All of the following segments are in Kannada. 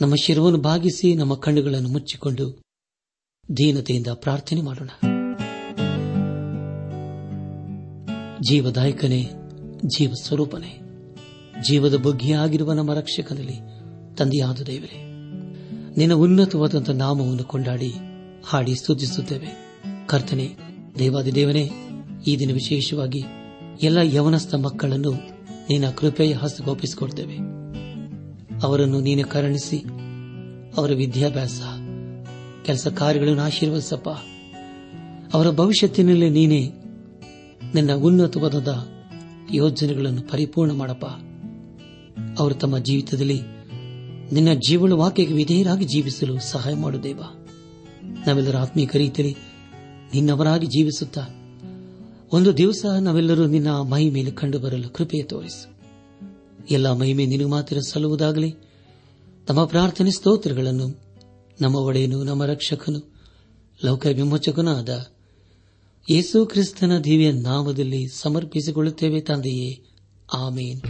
ನಮ್ಮ ಶಿರವನ್ನು ಭಾಗಿಸಿ ನಮ್ಮ ಕಣ್ಣುಗಳನ್ನು ಮುಚ್ಚಿಕೊಂಡು ದೀನತೆಯಿಂದ ಪ್ರಾರ್ಥನೆ ಮಾಡೋಣ. ಜೀವದಾಯಕನೇ ಜೀವ ಸ್ವರೂಪನೇ ಜೀವದ ಬುಗ್ಗಿಯಾಗಿರುವ ನಮ್ಮ ರಕ್ಷಕನಲ್ಲಿ, ತಂದೆಯಾದ ದೇವರೇ, ನಿನ್ನ ಉನ್ನತವಾದಂತಹ ನಾಮವನ್ನು ಕೊಂಡಾಡಿ, ಹಾಡಿ ಸ್ತುತಿಸುತ್ತೇವೆ. ಕರ್ತನೆ ದೇವಾದಿ ದೇವನೇ ಈ ದಿನ ವಿಶೇಷವಾಗಿ ಎಲ್ಲ ಯವನಸ್ಥ ಮಕ್ಕಳನ್ನು ನಿನ್ನ ಕೃಪೆಯ ಹಸ್ತಗೋಪಿಸಿಕೊಡ್ತೇವೆ ಅವರನ್ನು ನೀನು ಕರುಣಿಸಿ. ಅವರ ವಿದ್ಯಾಭ್ಯಾಸ, ಕೆಲಸ ಕಾರ್ಯಗಳನ್ನು ಆಶೀರ್ವದಿಸಪ್ಪ. ಅವರ ಭವಿಷ್ಯತ್ತಿನಲ್ಲಿ ನೀನೇ ನಿನ್ನ ಉನ್ನತವಾದ ಯೋಜನೆಗಳನ್ನು ಪರಿಪೂರ್ಣ ಮಾಡಪ್ಪ. ಅವರು ತಮ್ಮ ಜೀವಿತದಲ್ಲಿ ನಿನ್ನ ಜೀವನ ವಾಕ್ಯಕ್ಕೆ ವಿಧೇಯರಾಗಿ ಜೀವಿಸಲು ಸಹಾಯ ಮಾಡು ದೇವ. ನಾವೆಲ್ಲರ ಆತ್ಮೀಕ ರೀತಿಯಲ್ಲಿ ನಿನ್ನವರಾಗಿ ಜೀವಿಸುತ್ತಾ, ಒಂದು ದಿವಸ ನಾವೆಲ್ಲರೂ ನಿನ್ನ ಮೈ ಮೇಲೆ ಕಂಡು ಬರಲು ಕೃಪೆಯ ತೋರಿಸು. ಎಲ್ಲ ಮಹಿಮೆ ನಿನಗೆ ಮಾತ್ರ ಸಲ್ಲುವುದಾಗಲಿ. ತಮ್ಮ ಪ್ರಾರ್ಥನೆ ಸ್ತೋತ್ರಗಳನ್ನು ನಮ್ಮ ಒಡೆಯನು, ನಮ್ಮ ರಕ್ಷಕನು ಲೌಕ ವಿಮೋಚಕನಾದ ಯೇಸು ಕ್ರಿಸ್ತನ ದಿವ್ಯ ನಾಮದಲ್ಲಿ ಸಮರ್ಪಿಸಿಕೊಳ್ಳುತ್ತೇವೆ ತಂದೆಯೇ. ಆಮೇನ್.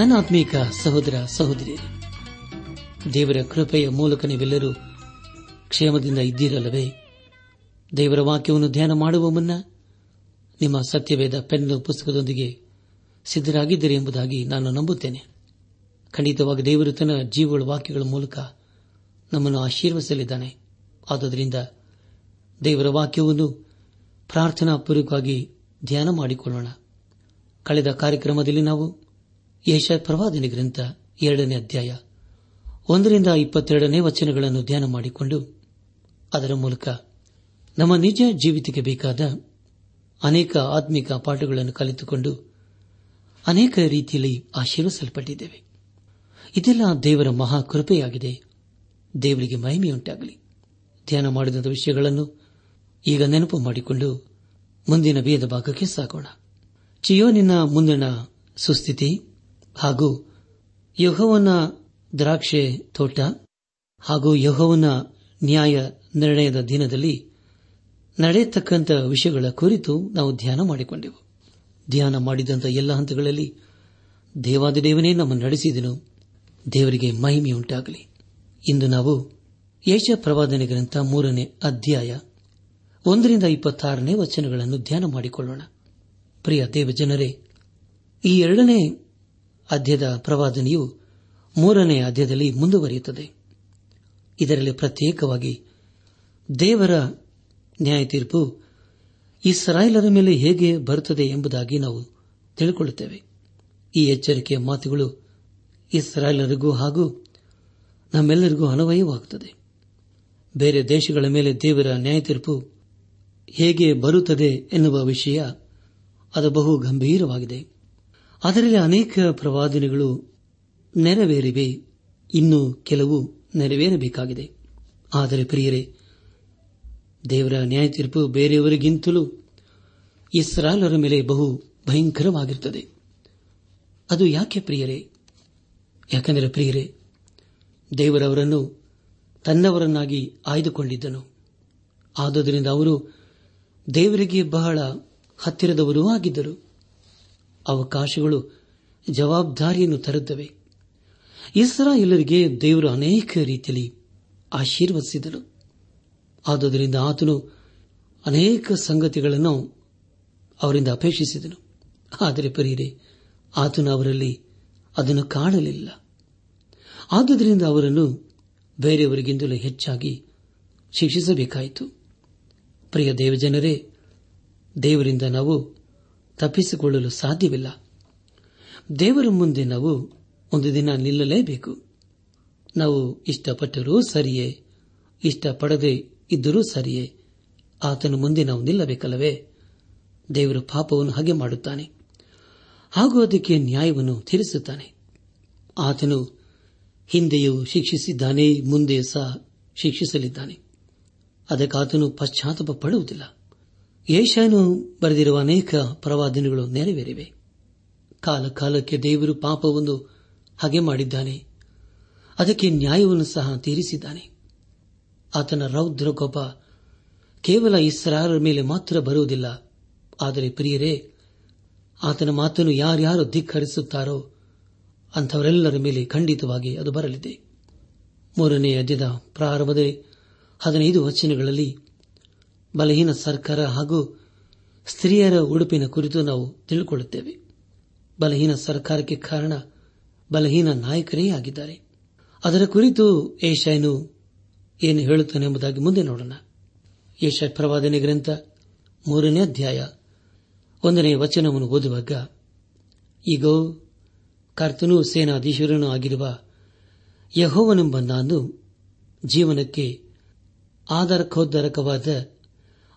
ನನ್ನ ಆತ್ಮೀಕ ಸಹೋದರ ಸಹೋದರಿ ದೇವರ ಕೃಪೆಯ ಮೂಲಕ ನೀವೆಲ್ಲರೂ ಕ್ಷೇಮದಿಂದ ಇದ್ದೀರಲ್ಲವೇ? ದೇವರ ವಾಕ್ಯವನ್ನು ಧ್ಯಾನ ಮಾಡುವ ಮುನ್ನ ನಿಮ್ಮ ಸತ್ಯವೇದ ಪೆನ್ ಪುಸ್ತಕದೊಂದಿಗೆ ಸಿದ್ದರಾಗಿದ್ದೀರಿ ಎಂಬುದಾಗಿ ನಾನು ನಂಬುತ್ತೇನೆ. ಖಂಡಿತವಾಗಿ ದೇವರು ತನ್ನ ಜೀವಗಳ ವಾಕ್ಯಗಳ ಮೂಲಕ ನಮ್ಮನ್ನು ಆಶೀರ್ವಸಲಿದ್ದಾನೆ ಆದ್ದರಿಂದ ದೇವರ ವಾಕ್ಯವನ್ನು ಪ್ರಾರ್ಥನಾಪೂರ್ವಕವಾಗಿ ಧ್ಯಾನ ಮಾಡಿಕೊಳ್ಳೋಣ. ಕಳೆದ ಕಾರ್ಯಕ್ರಮದಲ್ಲಿ ನಾವು ಯಶ ಪ್ರವಾದನೆ ಗ್ರಂಥ ಎರಡನೇ ಅಧ್ಯಾಯ ಒಂದರಿಂದ ಇಪ್ಪತ್ತೆರಡನೇ ವಚನಗಳನ್ನು ಧ್ಯಾನ ಮಾಡಿಕೊಂಡು ಅದರ ಮೂಲಕ ನಮ್ಮ ನಿಜ ಜೀವಿತಕ್ಕೆ ಬೇಕಾದ ಅನೇಕ ಆತ್ಮಿಕ ಪಾಠಗಳನ್ನು ಕಲಿತುಕೊಂಡು ಅನೇಕ ರೀತಿಯಲ್ಲಿ ಆಶೀರ್ವಿಸಲ್ಪಟ್ಟಿದ್ದೇವೆ ಇದೆಲ್ಲ ದೇವರ ಮಹಾ ಕೃಪೆಯಾಗಿದೆ. ದೇವರಿಗೆ ಮಹಿಮೆಯುಂಟಾಗಲಿ. ಧ್ಯಾನ ಮಾಡಿದ ವಿಷಯಗಳನ್ನು ಈಗ ನೆನಪು ಮಾಡಿಕೊಂಡು ಮುಂದಿನ ಭೇದ ಭಾಗಕ್ಕೆ ಸಾಗೋಣ. ಚಿಯೋನಿನ ಮುಂದಿನ ಸುಸ್ಥಿತಿ? ಹಾಗೂ ಯಹೋವನ ದ್ರಾಕ್ಷೆ ತೋಟ ಹಾಗೂ ಯಹೋವನ ನ್ಯಾಯ ನಿರ್ಣಯದ ದಿನದಲ್ಲಿ ನಡೆಯತಕ್ಕಂಥ ವಿಷಯಗಳ ಕುರಿತು ನಾವು ಧ್ಯಾನ ಮಾಡಿಕೊಂಡೆವು. ಧ್ಯಾನ ಮಾಡಿದಂಥ ಎಲ್ಲ ಹಂತಗಳಲ್ಲಿ ದೇವಾದಿದೇವನೇ ನಮ್ಮನ್ನು ನಡೆಸಿದನು. ದೇವರಿಗೆ ಮಹಿಮೆಯುಂಟಾಗಲಿ ಇಂದು ನಾವು ಯಶ ಪ್ರವಾದನೆ ಗ್ರಂಥ ಮೂರನೇ ಅಧ್ಯಾಯ ಒಂದರಿಂದ ಇಪ್ಪತ್ತಾರನೇ ವಚನಗಳನ್ನು ಧ್ಯಾನ ಮಾಡಿಕೊಳ್ಳೋಣ. ಪ್ರಿಯ ದೇವಜನರೇ, ಈ ಎರಡನೇ ಅಧ್ಯದ ಪ್ರವಾದನೆಯು ಮೂರನೇ ಅಧ್ಯದಲ್ಲಿ ಮುಂದುವರಿಯುತ್ತದೆ. ಇದರಲ್ಲಿ ಪ್ರತ್ಯೇಕವಾಗಿ ದೇವರ ನ್ಯಾಯ ತೀರ್ಪು ಇಸ್ರಾಯೇಲರ ಮೇಲೆ ಹೇಗೆ ಬರುತ್ತದೆ ಎಂಬುದಾಗಿ ನಾವು ತಿಳಿಕೊಳ್ಳುತ್ತೇವೆ. ಈ ಎಚ್ಚರಿಕೆಯ ಮಾತುಗಳು ಇಸ್ರಾಯೇಲರಿಗೂ ಹಾಗೂ ನಮ್ಮೆಲ್ಲರಿಗೂ ಅನ್ವಯವಾಗುತ್ತದೆ. ಬೇರೆ ದೇಶಗಳ ಮೇಲೆ ದೇವರ ನ್ಯಾಯ ತೀರ್ಪು ಹೇಗೆ ಬರುತ್ತದೆ ಎನ್ನುವ ವಿಷಯ ಅದು ಬಹು ಗಂಭೀರವಾಗಿದೆ. ಅದರಲ್ಲಿ ಅನೇಕ ಪ್ರವಾದನೆಗಳು ನೆರವೇರಿವೆ. ಇನ್ನು ಕೆಲವು ನೆರವೇರಬೇಕಾಗಿದೆ. ಆದರೆ ಪ್ರಿಯರೇ, ದೇವರ ನ್ಯಾಯ ತೀರ್ಪು ಬೇರೆಯವರಿಗಿಂತಲೂ ಇಸ್ರಾಲರ ಮೇಲೆ ಬಹು ಭಯಂಕರವಾಗಿರುತ್ತದೆ. ಅದು ಯಾಕೆ ಪ್ರಿಯರೇ? ಯಾಕೆಂದರೆ ಪ್ರಿಯರೇ ದೇವರವರನ್ನು ತನ್ನವರನ್ನಾಗಿ ಆಯ್ದುಕೊಂಡಿದ್ದನು. ಆದುದರಿಂದ ಅವರು ದೇವರಿಗೆ ಬಹಳ ಹತ್ತಿರದವರೂ ಆಗಿದ್ದರು. ಅವಕಾಶಗಳು, ಜವಾಬ್ದಾರಿಯನ್ನು ತರುತ್ತವೆ. ಇಸ್ರಾಯೇಲರಿಗೆ ದೇವರು ಅನೇಕ ರೀತಿಯಲ್ಲಿ ಆಶೀರ್ವದಿಸಿದನು. ಆದುದರಿಂದ ಆತನು ಅನೇಕ ಸಂಗತಿಗಳನ್ನು ಅವರಿಂದ ಅಪೇಕ್ಷಿಸಿದನು. ಆದರೆ ಪರಿಯರೆ, ಆತನು ಅವರಲ್ಲಿ ಅದನ್ನು ಕಾಣಲಿಲ್ಲ. ಆದುದರಿಂದ ಅವರನ್ನು ಬೇರೆಯವರಿಗಿಂತಲೂ ಹೆಚ್ಚಾಗಿ ಶಿಕ್ಷಿಸಬೇಕಾಯಿತು. ಪ್ರಿಯ ದೇವಜನರೇ, ದೇವರಿಂದ ನಾವು ತಪ್ಪಿಸಿಕೊಳ್ಳಲು ಸಾಧ್ಯವಿಲ್ಲ. ದೇವರ ಮುಂದೆ ನಾವು ಒಂದು ದಿನ ನಿಲ್ಲಲೇಬೇಕು. ನಾವು ಇಷ್ಟಪಟ್ಟರೂ ಸರಿಯೇ, ಇಷ್ಟಪಡದೆ ಇದ್ದರೂ ಸರಿಯೇ, ಆತನ ಮುಂದೆ ನಾವು ನಿಲ್ಲಬೇಕಲ್ಲವೇ? ದೇವರು ಪಾಪವನ್ನು ಹಾಗೆ ಮಾಡುತ್ತಾನೆ. ಹಾಗೂ ಅದಕ್ಕೆ ನ್ಯಾಯವನ್ನು ತೀರಿಸುತ್ತಾನೆ. ಆತನು ಹಿಂದೆಯೂ ಶಿಕ್ಷಿಸಿದ್ದಾನೆ ಮುಂದೆ ಸಹ ಶಿಕ್ಷಿಸಲಿದ್ದಾನೆ. ಅದಕ್ಕೆ ಆತನು ಪಶ್ಚಾತ್ತಾಪ ಪಡುವುದಿಲ್ಲ ಏಷಾನು ಬರೆದಿರುವ ಅನೇಕ ಪ್ರವಾದನೆಗಳು ನೆರವೇರಿವೆ. ಕಾಲ ಕಾಲಕ್ಕೆ ದೇವರು ಪಾಪವನ್ನು ಹಾಗೆ ಮಾಡಿದ್ದಾನೆ. ಅದಕ್ಕೆ ನ್ಯಾಯವನ್ನು ಸಹ ತೀರಿಸಿದ್ದಾನೆ. ಆತನ ರೌದ್ರ ಕೋಪ ಕೇವಲ ಇಸ್ರಾರರ ಮೇಲೆ ಮಾತ್ರ ಬರುವುದಿಲ್ಲ. ಆದರೆ ಪ್ರಿಯರೇ, ಆತನ ಮಾತನ್ನು ಯಾರ್ಯಾರು ಧಿಕ್ಕರಿಸುತ್ತಾರೋ ಅಂಥವರೆಲ್ಲರ ಮೇಲೆ ಖಂಡಿತವಾಗಿ ಅದು ಬರಲಿದೆ. ಮೂರನೇ ಅಧ್ಯದ ಪ್ರಾರಂಭದಲ್ಲಿ ಹದಿನೈದು ವಚನಗಳಲ್ಲಿ ಬಲಹೀನ ಸರ್ಕಾರ ಹಾಗೂ ಸ್ತ್ರೀಯರ ಉಡುಪಿನ ಕುರಿತು ನಾವು ತಿಳಿದುಕೊಳ್ಳುತ್ತೇವೆ ಬಲಹೀನ ಸರ್ಕಾರಕ್ಕೆ ಕಾರಣ ಬಲಹೀನ ನಾಯಕರೇ ಆಗಿದ್ದಾರೆ. ಅದರ ಕುರಿತು ಏಷಾಯನು ಏನು ಹೇಳುತ್ತಾನೆ ಎಂಬುದಾಗಿ ಮುಂದೆ ನೋಡೋಣ. ಏಷಾಯ ಪ್ರವಾದನೆ ಗ್ರಂಥ ಮೂರನೇ ಅಧ್ಯಾಯ ಒಂದನೇ ವಚನವನ್ನು ಓದುವಾಗ ಈಗ ಕರ್ತನೂ ಸೇನಾಧೀಶ್ವರನೂ ಆಗಿರುವ ಯಹೋವನೆಂಬ ನಾನು ಜೀವನಕ್ಕೆ ಆಧಾರಕೋದ್ಧಾರಕವಾದ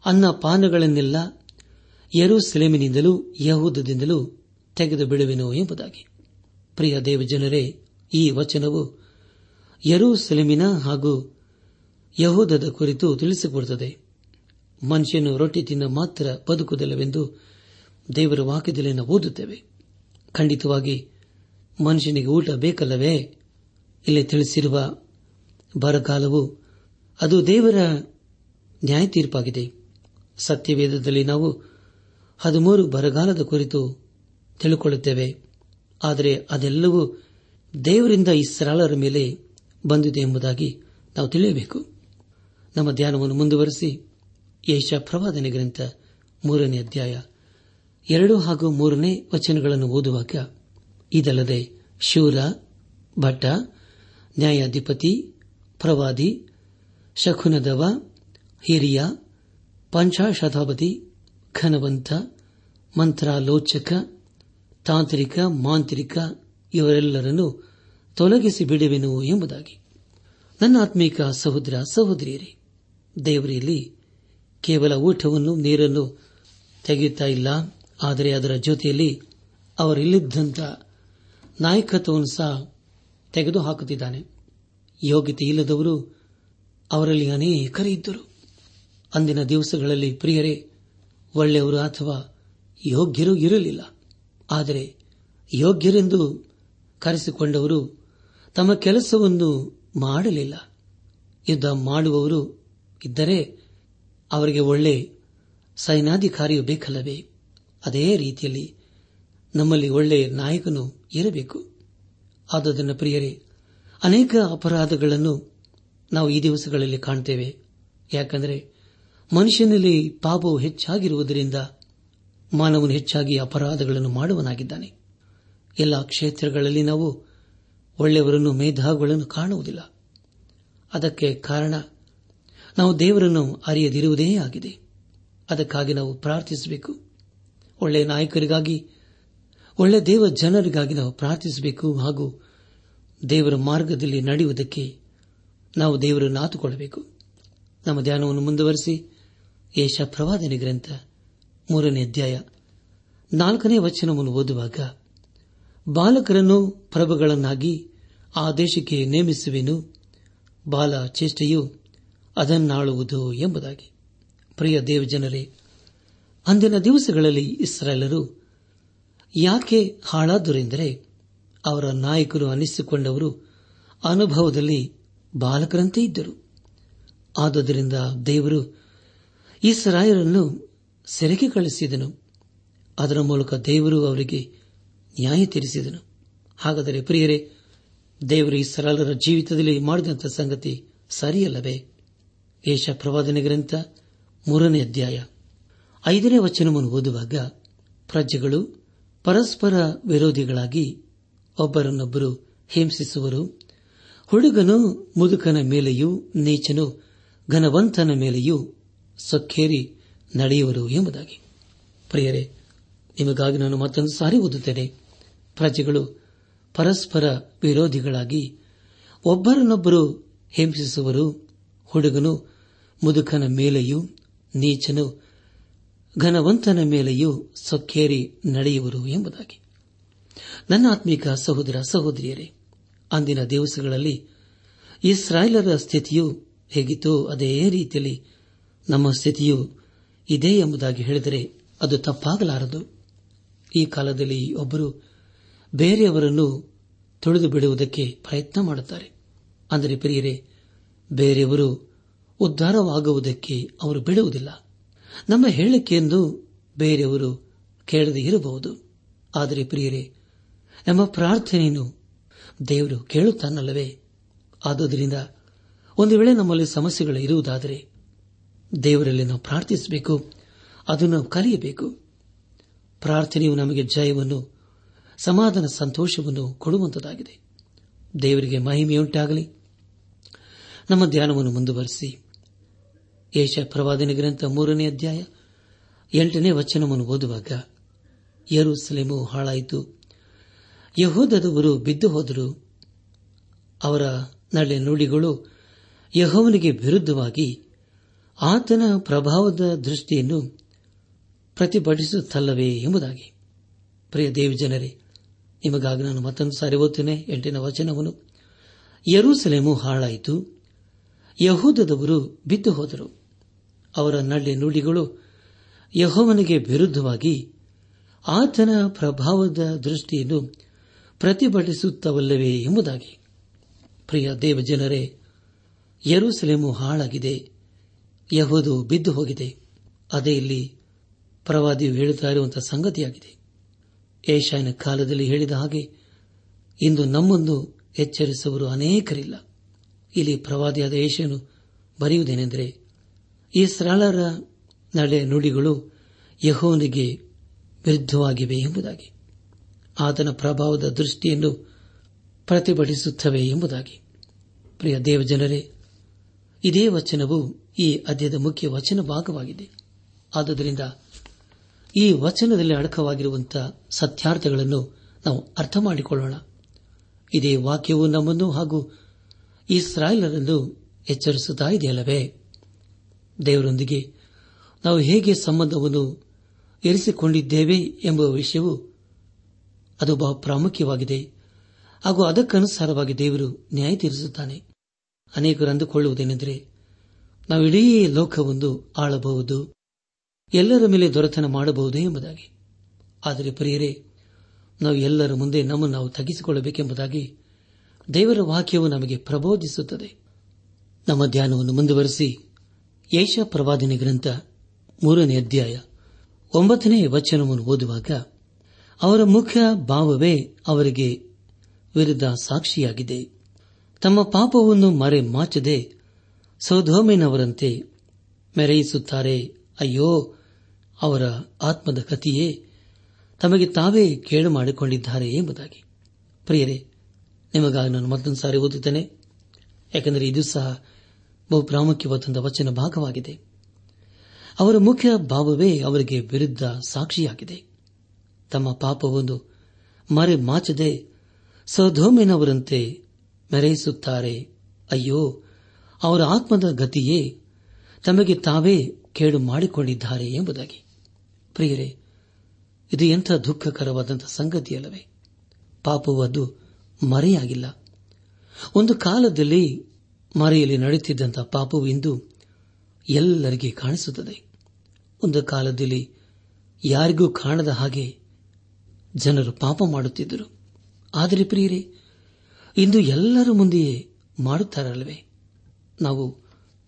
ಅನ್ನ ಪಾನಗಳನ್ನೆಲ್ಲ ಯರೂಸೆಲೆಮಿನಿಂದಲೂ ಯಹೂದದಿಂದಲೂ ತೆಗೆದು ಬಿಡುವೆನು ಎಂಬುದಾಗಿ. ಪ್ರಿಯ ದೇವಜನರೇ, ಈ ವಚನವು ಯರೂಸೆಲೆಮಿನ ಹಾಗೂ ಯಹೂದದ ಕುರಿತು ತಿಳಿಸಿಕೊಡುತ್ತದೆ. ಮನುಷ್ಯನು ರೊಟ್ಟಿ ತಿನ್ನ ಮಾತ್ರ ಬದುಕುವುದಿಲ್ಲವೆಂದು ದೇವರ ವಾಕ್ಯದಲ್ಲಿ ನಾವು ಓದುತ್ತೇವೆ. ಖಂಡಿತವಾಗಿ ಮನುಷ್ಯನಿಗೆ ಊಟ ಬೇಕಲ್ಲವೇ? ಇಲ್ಲಿ ತಿಳಿಸಿರುವ ಬರಗಾಲವು ಅದು ದೇವರ ನ್ಯಾಯ ತೀರ್ಪಾಗಿದೆ ಸತ್ಯವೇದದಲ್ಲಿ ನಾವು ಹದಿಮೂರು ಬರಗಾಲದ ಕುರಿತು ತಿಳಿದುಕೊಳ್ಳುತ್ತೇವೆ ಆದರೆ ಅದೆಲ್ಲವೂ ದೇವರಿಂದ ಇಸ್ರಾಳರ ಮೇಲೆ ಬಂದಿದೆ ಎಂಬುದಾಗಿ ನಾವು ತಿಳಿಯಬೇಕು. ನಮ್ಮ ಧ್ಯಾನವನ್ನು ಮುಂದುವರೆಸಿ ಯಶ ಪ್ರವಾದನೆ ಗ್ರಂಥ ಮೂರನೇ ಅಧ್ಯಾಯ ಎರಡು ಹಾಗೂ ಮೂರನೇ ವಚನಗಳನ್ನು ಓದುವಾಗ ಇದಲ್ಲದೆ ಶೂರ ಭಟ್ಟ, ನ್ಯಾಯಾಧಿಪತಿ, ಪ್ರವಾದಿ ಶಖುನದವ ಹಿರಿಯ ಪಂಚಾಶತಾವಧಿ ಘನವಂತ, ಮಂತ್ರಾಲೋಚಕ, ತಾಂತ್ರಿಕ, ಮಾಂತ್ರಿಕ ಇವರೆಲ್ಲರನ್ನು ತೊಲಗಿಸಿ ಬಿಡುವೆನು ಎಂಬುದಾಗಿ. ನನ್ನ ಆತ್ಮೀಕ ಸಹೋದರ, ಸಹೋದರಿಯರೇ ದೇವರಿಯಲ್ಲಿ ಕೇವಲ ಊಟವನ್ನು, ನೀರನ್ನು ತೆಗೆಯುತ್ತಾ ಇಲ್ಲ. ಆದರೆ ಅದರ ಜೊತೆಯಲ್ಲಿ ಅವರಿಲ್ಲಿದ್ದಂಥ ನಾಯಕತ್ವವನ್ನು ಸಹ ತೆಗೆದುಹಾಕುತ್ತಿದ್ದಾನೆ. ಯೋಗ್ಯತೆ ಇಲ್ಲದವರು ಅವರಲ್ಲಿ ಅನೇಕರೇ ಇದ್ದರು. ಅಂದಿನ ದಿವಸಗಳಲ್ಲಿ, ಪ್ರಿಯರೇ, ಒಳ್ಳೆಯವರು ಅಥವಾ ಯೋಗ್ಯರು ಇರಲಿಲ್ಲ. ಆದರೆ ಯೋಗ್ಯರೆಂದು ಕರೆಸಿಕೊಂಡವರು ತಮ್ಮ ಕೆಲಸವನ್ನು ಮಾಡಲಿಲ್ಲ. ಯುದ್ಧ ಮಾಡುವವರು ಇದ್ದರೆ ಅವರಿಗೆ ಒಳ್ಳೆ ಸೈನಾಧಿಕಾರಿಯು ಬೇಕಲ್ಲವೇ? ಅದೇ ರೀತಿಯಲ್ಲಿ ನಮ್ಮಲ್ಲಿ ಒಳ್ಳೆಯ ನಾಯಕನು ಇರಬೇಕು. ಆದುದನ್ನು ಪ್ರಿಯರೇ, ಅನೇಕ ಅಪರಾಧಗಳನ್ನು ನಾವು ಈ ದಿವಸಗಳಲ್ಲಿ ಕಾಣ್ತೇವೆ. ಯಾಕೆಂದರೆ ಮನುಷ್ಯನಲ್ಲಿ ಪಾಪವು ಹೆಚ್ಚಾಗಿರುವುದರಿಂದ ಮಾನವನು ಹೆಚ್ಚಾಗಿ ಅಪರಾಧಗಳನ್ನು ಮಾಡುವನಾಗಿದ್ದಾನೆ. ಎಲ್ಲ ಕ್ಷೇತ್ರಗಳಲ್ಲಿ ನಾವು ಒಳ್ಳೆಯವರನ್ನು, ಮೇಧಾವುಗಳನ್ನು ಕಾಣುವುದಿಲ್ಲ. ಅದಕ್ಕೆ ಕಾರಣ, ನಾವು ದೇವರನ್ನು ಅರಿಯದಿರುವುದೇ ಆಗಿದೆ. ಅದಕ್ಕಾಗಿ ನಾವು ಪ್ರಾರ್ಥಿಸಬೇಕು. ಒಳ್ಳೆಯ ನಾಯಕರಿಗಾಗಿ, ಒಳ್ಳೆ ದೇವ ಜನರಿಗಾಗಿ ನಾವು ಪ್ರಾರ್ಥಿಸಬೇಕು ಹಾಗೂ ದೇವರ ಮಾರ್ಗದಲ್ಲಿ ನಡೆಯುವುದಕ್ಕೆ ನಾವು ದೇವರನ್ನು ಆತುಕೊಳ್ಳಬೇಕು. ನಮ್ಮ ಧ್ಯಾನವನ್ನು ಮುಂದುವರೆಸಿ ಯೇಷ ಪ್ರವಾದನೆ ಗ್ರಂಥ, ಮೂರನೇ ಅಧ್ಯಾಯ. ನಾಲ್ಕನೇ ವಚನವನ್ನು ಓದುವಾಗ, ಬಾಲಕರನ್ನು ಪ್ರಭುಗಳನ್ನಾಗಿ ಆ ದೇಶಕ್ಕೆ ನೇಮಿಸುವೆನು. ಬಾಲ ಚೇಷ್ಟೆಯು ಅದನ್ನಾಳುವುದು ಎಂಬುದಾಗಿ. ಪ್ರಿಯ ದೇವಜನರೇ, ಅಂದಿನ ದಿವಸಗಳಲ್ಲಿ ಇಸ್ರಾಲರು ಯಾಕೆ ಹಾಳಾದರೆಂದರೆ, ಅವರ ನಾಯಕರು ಅನಿಸಿಕೊಂಡವರು ಅನುಭವದಲ್ಲಿ ಬಾಲಕರಂತೆ ಇದ್ದರು. ಆದುದರಿಂದ ದೇವರು ಇಸ್ರಾಯರನ್ನು ಸೆರೆಗೆ ಕಳಿಸಿದನು ಅದರ ಮೂಲಕ ದೇವರು ಅವರಿಗೆ ನ್ಯಾಯ ತೀರಿಸಿದನು. ಹಾಗಾದರೆ ಪ್ರಿಯರೇ, ದೇವರು ಈ ಸರಳರ ಜೀವಿತದಲ್ಲಿ ಮಾಡಿದಂಥ ಸಂಗತಿ ಸರಿಯಲ್ಲವೇ? ಏಷ ಪ್ರವಾದನೆ ಗ್ರಂಥ ಮೂರನೇ ಅಧ್ಯಾಯ. ಐದನೇ ವಚನವನ್ನು ಓದುವಾಗ ಪ್ರಜೆಗಳು ಪರಸ್ಪರ ವಿರೋಧಿಗಳಾಗಿ ಒಬ್ಬರನ್ನೊಬ್ಬರು ಹಿಂಸಿಸುವರು. ಹುಡುಗನು ಮುದುಕನ ಮೇಲೆಯೂ, ನೀಚನು ಘನವಂತನ ಮೇಲೆಯೂ ಸೊಕ್ಕೇರಿ ನಡೆಯುವರು ಎಂಬುದಾಗಿ. ಪ್ರಿಯರೇ, ನಿಮಗಾಗಿ ನಾನು ಮತ್ತೊಂದು ಸಾರಿ ಓದುತ್ತೇನೆ. ಪ್ರಜೆಗಳು ಪರಸ್ಪರ ವಿರೋಧಿಗಳಾಗಿ ಒಬ್ಬರನ್ನೊಬ್ಬರು ಹಿಂಸಿಸುವರು, ಹುಡುಗನು ಮುದುಕನ ಮೇಲೆಯೂ ನೀಚನು ಘನವಂತನ ಮೇಲೆಯೂ ಸೊಕ್ಕೇರಿ ನಡೆಯುವರು ಎಂಬುದಾಗಿ. ನನ್ನ ಆತ್ಮಿಕ ಸಹೋದರ ಸಹೋದರಿಯರೇ, ಅಂದಿನ ದಿವಸಗಳಲ್ಲಿ ಇಸ್ರಾಯೇಲರ ಸ್ಥಿತಿಯು ಹೇಗಿತ್ತು ಅದೇ ರೀತಿಯಲ್ಲಿ ನಮ್ಮ ಸ್ಥಿತಿಯು ಇದೆ ಎಂಬುದಾಗಿ ಹೇಳಿದರೆ ಅದು ತಪ್ಪಾಗಲಾರದು. ಈ ಕಾಲದಲ್ಲಿ ಒಬ್ಬರು ಬೇರೆಯವರನ್ನು ತೊಳೆದು ಬಿಡುವುದಕ್ಕೆ ಪ್ರಯತ್ನ ಮಾಡುತ್ತಾರೆ. ಅಂದರೆ ಪ್ರಿಯರೇ, ಬೇರೆಯವರು ಉದ್ಧಾರವಾಗುವುದಕ್ಕೆ ಅವರು ಬಿಡುವುದಿಲ್ಲ. ನಮ್ಮ ಹೇಳಿಕೆಯನ್ನು ಬೇರೆಯವರು ಕೇಳದೆ ಇರಬಹುದು. ಆದರೆ ಪ್ರಿಯರೇ, ನಮ್ಮ ಪ್ರಾರ್ಥನೆಯನ್ನು ದೇವರು ಕೇಳುತ್ತಾನಲ್ಲವೇ? ಆದುದರಿಂದ ಒಂದು ವೇಳೆ ನಮ್ಮಲ್ಲಿ ಸಮಸ್ಯೆಗಳು ಇರುವುದಾದರೆ ದೇವರಲ್ಲಿ ನಾವು ಪ್ರಾರ್ಥಿಸಬೇಕು ಅದನ್ನು ಕಲಿಯಬೇಕು. ಪ್ರಾರ್ಥನೆಯು ನಮಗೆ ಜಯವನ್ನು, ಸಮಾಧಾನ ಸಂತೋಷವನ್ನು ಕೊಡುವಂತದಾಗಿದೆ. ದೇವರಿಗೆ ಮಹಿಮೆಯುಂಟಾಗಲಿ. ನಮ್ಮ ಧ್ಯಾನವನ್ನು ಮುಂದುವರೆಸಿ. ಏಷ ಪ್ರವಾದನ ಗ್ರಂಥ ಮೂರನೇ ಅಧ್ಯಾಯ ಎಂಟನೇ ವಚನವನ್ನು ಓದುವಾಗ ಯರುಸಲೇಮು ಹಾಳಾಯಿತು. ಯಹೋದದವರು ಬಿದ್ದು ಹೋದರು. ಅವರ ನಡೆ ನುಡಿಗಳು ಯಹೋವನಿಗೆ ವಿರುದ್ಧವಾಗಿ ಆತನ ಪ್ರಭಾವದ ದೃಷ್ಟಿಯನ್ನು ಪ್ರತಿಭಟಿಸುತ್ತಲ್ಲವೇ ಎಂಬುದಾಗಿ. ಪ್ರಿಯ ದೇವಿ ಜನರೇ, ನಿಮಗಾಗಿ ನಾನು ಮತ್ತೊಂದು ಸಾರಿ ಓದ್ತೇನೆ ಎಂಟಿನ ವಚನವನ್ನು. ಯರೂಸಲೇಮು ಹಾಳಾಯಿತು. ಯಹೂದದವರು ಬಿದ್ದು ಹೋದರು. ಅವರ ನಳ್ಳಿ ನುಡಿಗಳು ಯಹೋವನಿಗೆ ವಿರುದ್ಧವಾಗಿ ಆತನ ಪ್ರಭಾವದ ದೃಷ್ಟಿಯನ್ನು ಪ್ರತಿಭಟಿಸುತ್ತವಲ್ಲವೇ ಎಂಬುದಾಗಿ. ಪ್ರಿಯ ದೇವಜನರೇ, ಯರೂಸಲೇಮು ಹಾಳಾಗಿದೆ. ಯಹೋದು ಬಿದ್ದು ಹೋಗಿದೆ. ಅದೇ ಇಲ್ಲಿ ಪ್ರವಾದಿಯು ಹೇಳುತ್ತಾ ಇರುವಂತಹ ಸಂಗತಿಯಾಗಿದೆ. ಏಷಾಯನ ಕಾಲದಲ್ಲಿ ಹೇಳಿದ ಹಾಗೆ ಇಂದು ನಮ್ಮನ್ನು ಎಚ್ಚರಿಸುವರು ಅನೇಕರಿಲ್ಲ. ಇಲ್ಲಿ ಪ್ರವಾದಿಯಾದ ಏಷನು ಬರೆಯುವುದೇನೆಂದರೆ ಈ ಸರಳರ ನಡೆ ನುಡಿಗಳು ಯಹೋನಿಗೆ ವಿರುದ್ಧವಾಗಿವೆ ಎಂಬುದಾಗಿ, ಆತನ ಪ್ರಭಾವದ ದೃಷ್ಟಿಯನ್ನು ಪ್ರತಿಭಟಿಸುತ್ತವೆ ಎಂಬುದಾಗಿ. ಪ್ರಿಯ ದೇವಜನರೇ ಇದೇ ವಚನವು ಈ ಅಧ್ಯದ ಮುಖ್ಯ ವಚನ ಭಾಗವಾಗಿದೆ. ಆದುದರಿಂದ ಈ ವಚನದಲ್ಲಿ ಅಡಕವಾಗಿರುವಂತಹ ಸತ್ಯಾರ್ಥಗಳನ್ನು ನಾವು ಅರ್ಥ ಮಾಡಿಕೊಳ್ಳೋಣ. ಇದೇ ವಾಕ್ಯವು ನಮ್ಮನ್ನು ಹಾಗೂ ಇಸ್ರಾಯೇಲರನ್ನು ಎಚ್ಚರಿಸುತ್ತಾ ಇದೆಯಲ್ಲವೇ? ದೇವರೊಂದಿಗೆ ನಾವು ಹೇಗೆ ಸಂಬಂಧವನ್ನು ಇರಿಸಿಕೊಂಡಿದ್ದೇವೆ ಎಂಬ ವಿಷಯವು ಅದು ಬಹು ಪ್ರಾಮುಖ್ಯವಾಗಿದೆ ಹಾಗೂ ಅದಕ್ಕನುಸಾರವಾಗಿ ದೇವರು ನ್ಯಾಯ ತೀರಿಸುತ್ತಾನೆ ಅನೇಕರು ಅಂದುಕೊಳ್ಳುವುದೇನೆಂದರೆ ನಾವು ಇಡೀ ಲೋಕವೊಂದು ಆಳಬಹುದು, ಎಲ್ಲರ ಮೇಲೆ ದೊರೆತನ ಮಾಡಬಹುದು ಎಂಬುದಾಗಿ. ಆದರೆ ಪ್ರಿಯರೇ, ನಾವು ಎಲ್ಲರ ಮುಂದೆ ನಮ್ಮನ್ನು ನಾವು ತಗ್ಗಿಸಿಕೊಳ್ಳಬೇಕೆಂಬುದಾಗಿ ದೇವರ ವಾಕ್ಯವು ನಮಗೆ ಪ್ರಬೋಧಿಸುತ್ತದೆ. ನಮ್ಮ ಧ್ಯಾನವನ್ನು ಮುಂದುವರೆಸಿ ಯೇಷ ಪ್ರವಾದನೆ ಗ್ರಂಥ ಮೂರನೇ ಅಧ್ಯಾಯ ಒಂಬತ್ತನೇ ವಚನವನ್ನು ಓದುವಾಗ, ಅವರ ಮುಖ್ಯ ಭಾವವೇ ಅವರಿಗೆ ವಿರುದ್ಧ ಸಾಕ್ಷಿಯಾಗಿದೆ. ತಮ್ಮ ಪಾಪವನ್ನು ಮರೆ ಮಾಚದೆ ಸೌಧೋಮಿನವರಂತೆ ಮೆರೆಯಿಸುತ್ತಾರೆ. ಅಯ್ಯೋ, ಅವರ ಆತ್ಮದ ಕತಿಯೇ ತಮಗೆ ತಾವೇ ಕೇಳು ಮಾಡಿಕೊಂಡಿದ್ದಾರೆ ಎಂಬುದಾಗಿ. ಪ್ರಿಯರೇ, ನಿಮಗಾಗಿ ನಾನು ಮತ್ತೊಂದು ಸಾರಿ ಓದುತ್ತೇನೆ. ಯಾಕೆಂದರೆ ಇದು ಸಹ ಬಹು ಪ್ರಾಮುಖ್ಯವಾದ ವಚನ ಭಾಗವಾಗಿದೆ. ಅವರ ಮುಖ್ಯ ಭಾವವೇ ಅವರಿಗೆ ವಿರುದ್ಧ ಸಾಕ್ಷಿಯಾಗಿದೆ. ತಮ್ಮ ಪಾಪವೊಂದು ಮರೆ ಮಾಚದೆ ಸೌಧೋಮಿನವರಂತೆ ಮೆರೆಯಿಸುತ್ತಾರೆ ಅಯ್ಯೋ, ಅವರ ಆತ್ಮದ ಗತಿಯೇ ತಮಗೆ ತಾವೇ ಕೇಡು ಮಾಡಿಕೊಂಡಿದ್ದಾರೆ ಎಂಬುದಾಗಿ. ಪ್ರಿಯರೇ, ಇದು ಎಂಥ ದುಃಖಕರವಾದಂಥ ಸಂಗತಿಯಲ್ಲವೇ. ಪಾಪವು ಅದು ಮರೆಯಾಗಿಲ್ಲ. ಒಂದು ಕಾಲದಲ್ಲಿ ಮರೆಯಲ್ಲಿ ನಡೆಯುತ್ತಿದ್ದಂಥ ಪಾಪವು ಇಂದು ಎಲ್ಲರಿಗೆ ಕಾಣಿಸುತ್ತದೆ. ಒಂದು ಕಾಲದಲ್ಲಿ ಯಾರಿಗೂ ಕಾಣದ ಹಾಗೆ ಜನರು ಪಾಪ ಮಾಡುತ್ತಿದ್ದರು. ಆದರೆ ಪ್ರಿಯರೇ ಇಂದು ಎಲ್ಲರ ಮುಂದೆಯೇ ಮಾಡುತ್ತಾರಲ್ಲವೇ? ನಾವು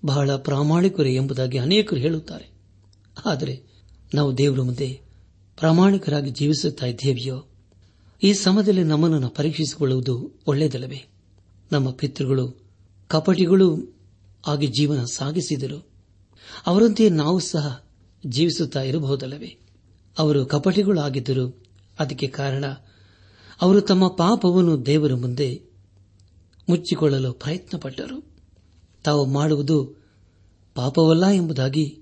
ಬಹಳ ಪ್ರಾಮಾಣಿಕರೇ ಎಂಬುದಾಗಿ ಅನೇಕರು ಹೇಳುತ್ತಾರೆ. ಆದರೆ ನಾವು ದೇವರ ಮುಂದೆ ಪ್ರಾಮಾಣಿಕರಾಗಿ ಜೀವಿಸುತ್ತಾ ಇದ್ದೇವೆಯೋ? ಈ ಸಮಯದಲ್ಲಿ ನಮ್ಮನ್ನು ಪರೀಕ್ಷಿಸಿಕೊಳ್ಳುವುದು ಒಳ್ಳೆಯದಲ್ಲವೇ? ನಮ್ಮ ಪಿತೃಗಳು, ಕಪಟಿಗಳು ಆಗಿ ಜೀವನ ಸಾಗಿಸಿದರು. ಅವರಂತೆಯೇ ನಾವು ಸಹ ಜೀವಿಸುತ್ತಾ ಇರಬಹುದಲ್ಲವೇ? ಅವರು ಕಪಟಿಗಳು ಆಗಿದ್ದರು ಅದಕ್ಕೆ ಕಾರಣ, ಅವರು ತಮ್ಮ ಪಾಪವನ್ನು ದೇವರ ಮುಂದೆ ಮುಚ್ಚಿಕೊಳ್ಳಲು ಪ್ರಯತ್ನಪಟ್ಟರು. ತಾವು ಮಾಡುವುದು ಪಾಪವಲ್ಲ ಎಂಬುದಾಗಿ,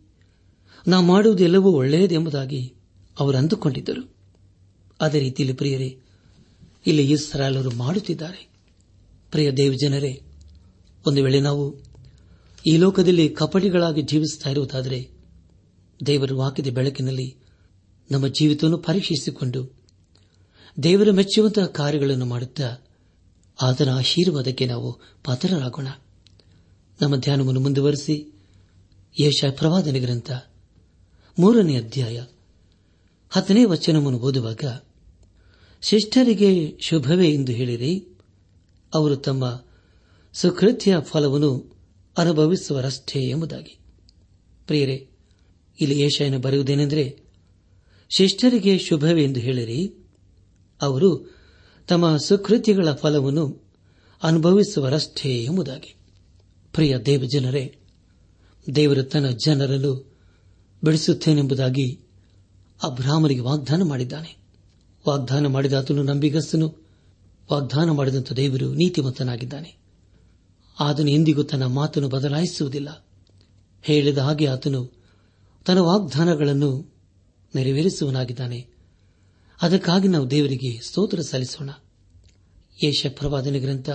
ನಾವು ಮಾಡುವುದೆಲ್ಲವೂ ಒಳ್ಳೆಯದೆಂಬುದಾಗಿ ಅವರು ಅಂದುಕೊಂಡಿದ್ದರು. ಅದೇ ರೀತಿಯಲ್ಲಿ ಪ್ರಿಯರೇ, ಇಲ್ಲಿ ಇಸ್ರಾಲರು ಮಾಡುತ್ತಿದ್ದಾರೆ. ಪ್ರಿಯ ದೇವಜನರೇ, ಒಂದು ವೇಳೆ ನಾವು ಈ ಲೋಕದಲ್ಲಿ ಕಪಟಿಗಳಾಗಿ ಜೀವಿಸುತ್ತಾ ಇರುವುದಾದರೆ, ದೇವರು ವಾಕ್ಯದ ಬೆಳಕಿನಲ್ಲಿ ನಮ್ಮ ಜೀವಿತವನ್ನು ಪರೀಕ್ಷಿಸಿಕೊಂಡು ದೇವರ ಮೆಚ್ಚುವಂತಹ ಕಾರ್ಯಗಳನ್ನು ಮಾಡುತ್ತಾ ಆತನ ಆಶೀರ್ವಾದಕ್ಕೆ ನಾವು ಪಾತ್ರರಾಗೋಣ. ನಮ್ಮ ಧ್ಯಾನವನ್ನು ಮುಂದುವರೆಸಿ ಯಶ ಪ್ರವಾದನೆ ಗ್ರಂಥ ಮೂರನೇ ಅಧ್ಯಾಯ ಹತ್ತನೇ ವಚನವನ್ನು ಓದುವಾಗ ಶಿಷ್ಠರಿಗೆ ಶುಭವೇ ಎಂದು ಹೇಳಿರಿ, ಅವರು ತಮ್ಮ ಸುಕೃತ್ಯ ಫಲವನ್ನು ಅನುಭವಿಸುವರಷ್ಟೇ ಎಂಬುದಾಗಿ. ಪ್ರಿಯರೇ, ಇಲ್ಲಿ ಏಷಾಯನ ಬರೆಯುವುದೇನೆಂದರೆ ಶಿಷ್ಠರಿಗೆ ಶುಭವೇ ಎಂದು ಹೇಳಿರಿ, ಅವರು ತಮ್ಮ ಸುಕೃತಿಗಳ ಫಲವನ್ನು ಅನುಭವಿಸುವರಷ್ಟೇ ಎಂಬುದಾಗಿ. ಪ್ರಿಯ ದೇವಜನರೇ, ದೇವರು ತನ್ನ ಜನರನ್ನು ಬಿಡಿಸುತ್ತೇನೆಂಬುದಾಗಿ ಅಬ್ರಾಹ್ಮನಿಗೆ ವಾಗ್ದಾನ ಮಾಡಿದ್ದಾನೆ. ವಾಗ್ದಾನ ಮಾಡಿದ ಆತನು ನಂಬಿಗಸ್ತನು. ವಾಗ್ದಾನ ಮಾಡಿದಂಥ ದೇವರು ನೀತಿಮಂತನಾಗಿದ್ದಾನೆ ಆತನು ಎಂದಿಗೂ ತನ್ನ ಮಾತನ್ನು ಬದಲಾಯಿಸುವುದಿಲ್ಲ. ಹೇಳಿದ ಹಾಗೆ ಆತನು ತನ್ನ ವಾಗ್ದಾನಗಳನ್ನು ನೆರವೇರಿಸುವನಾಗಿದ್ದಾನೆ. ಅದಕ್ಕಾಗಿ ನಾವು ದೇವರಿಗೆ ಸ್ತೋತ್ರ ಸಲ್ಲಿಸೋಣ. ಯೇಷ ಪ್ರವಾದನೆ ಗ್ರಂಥ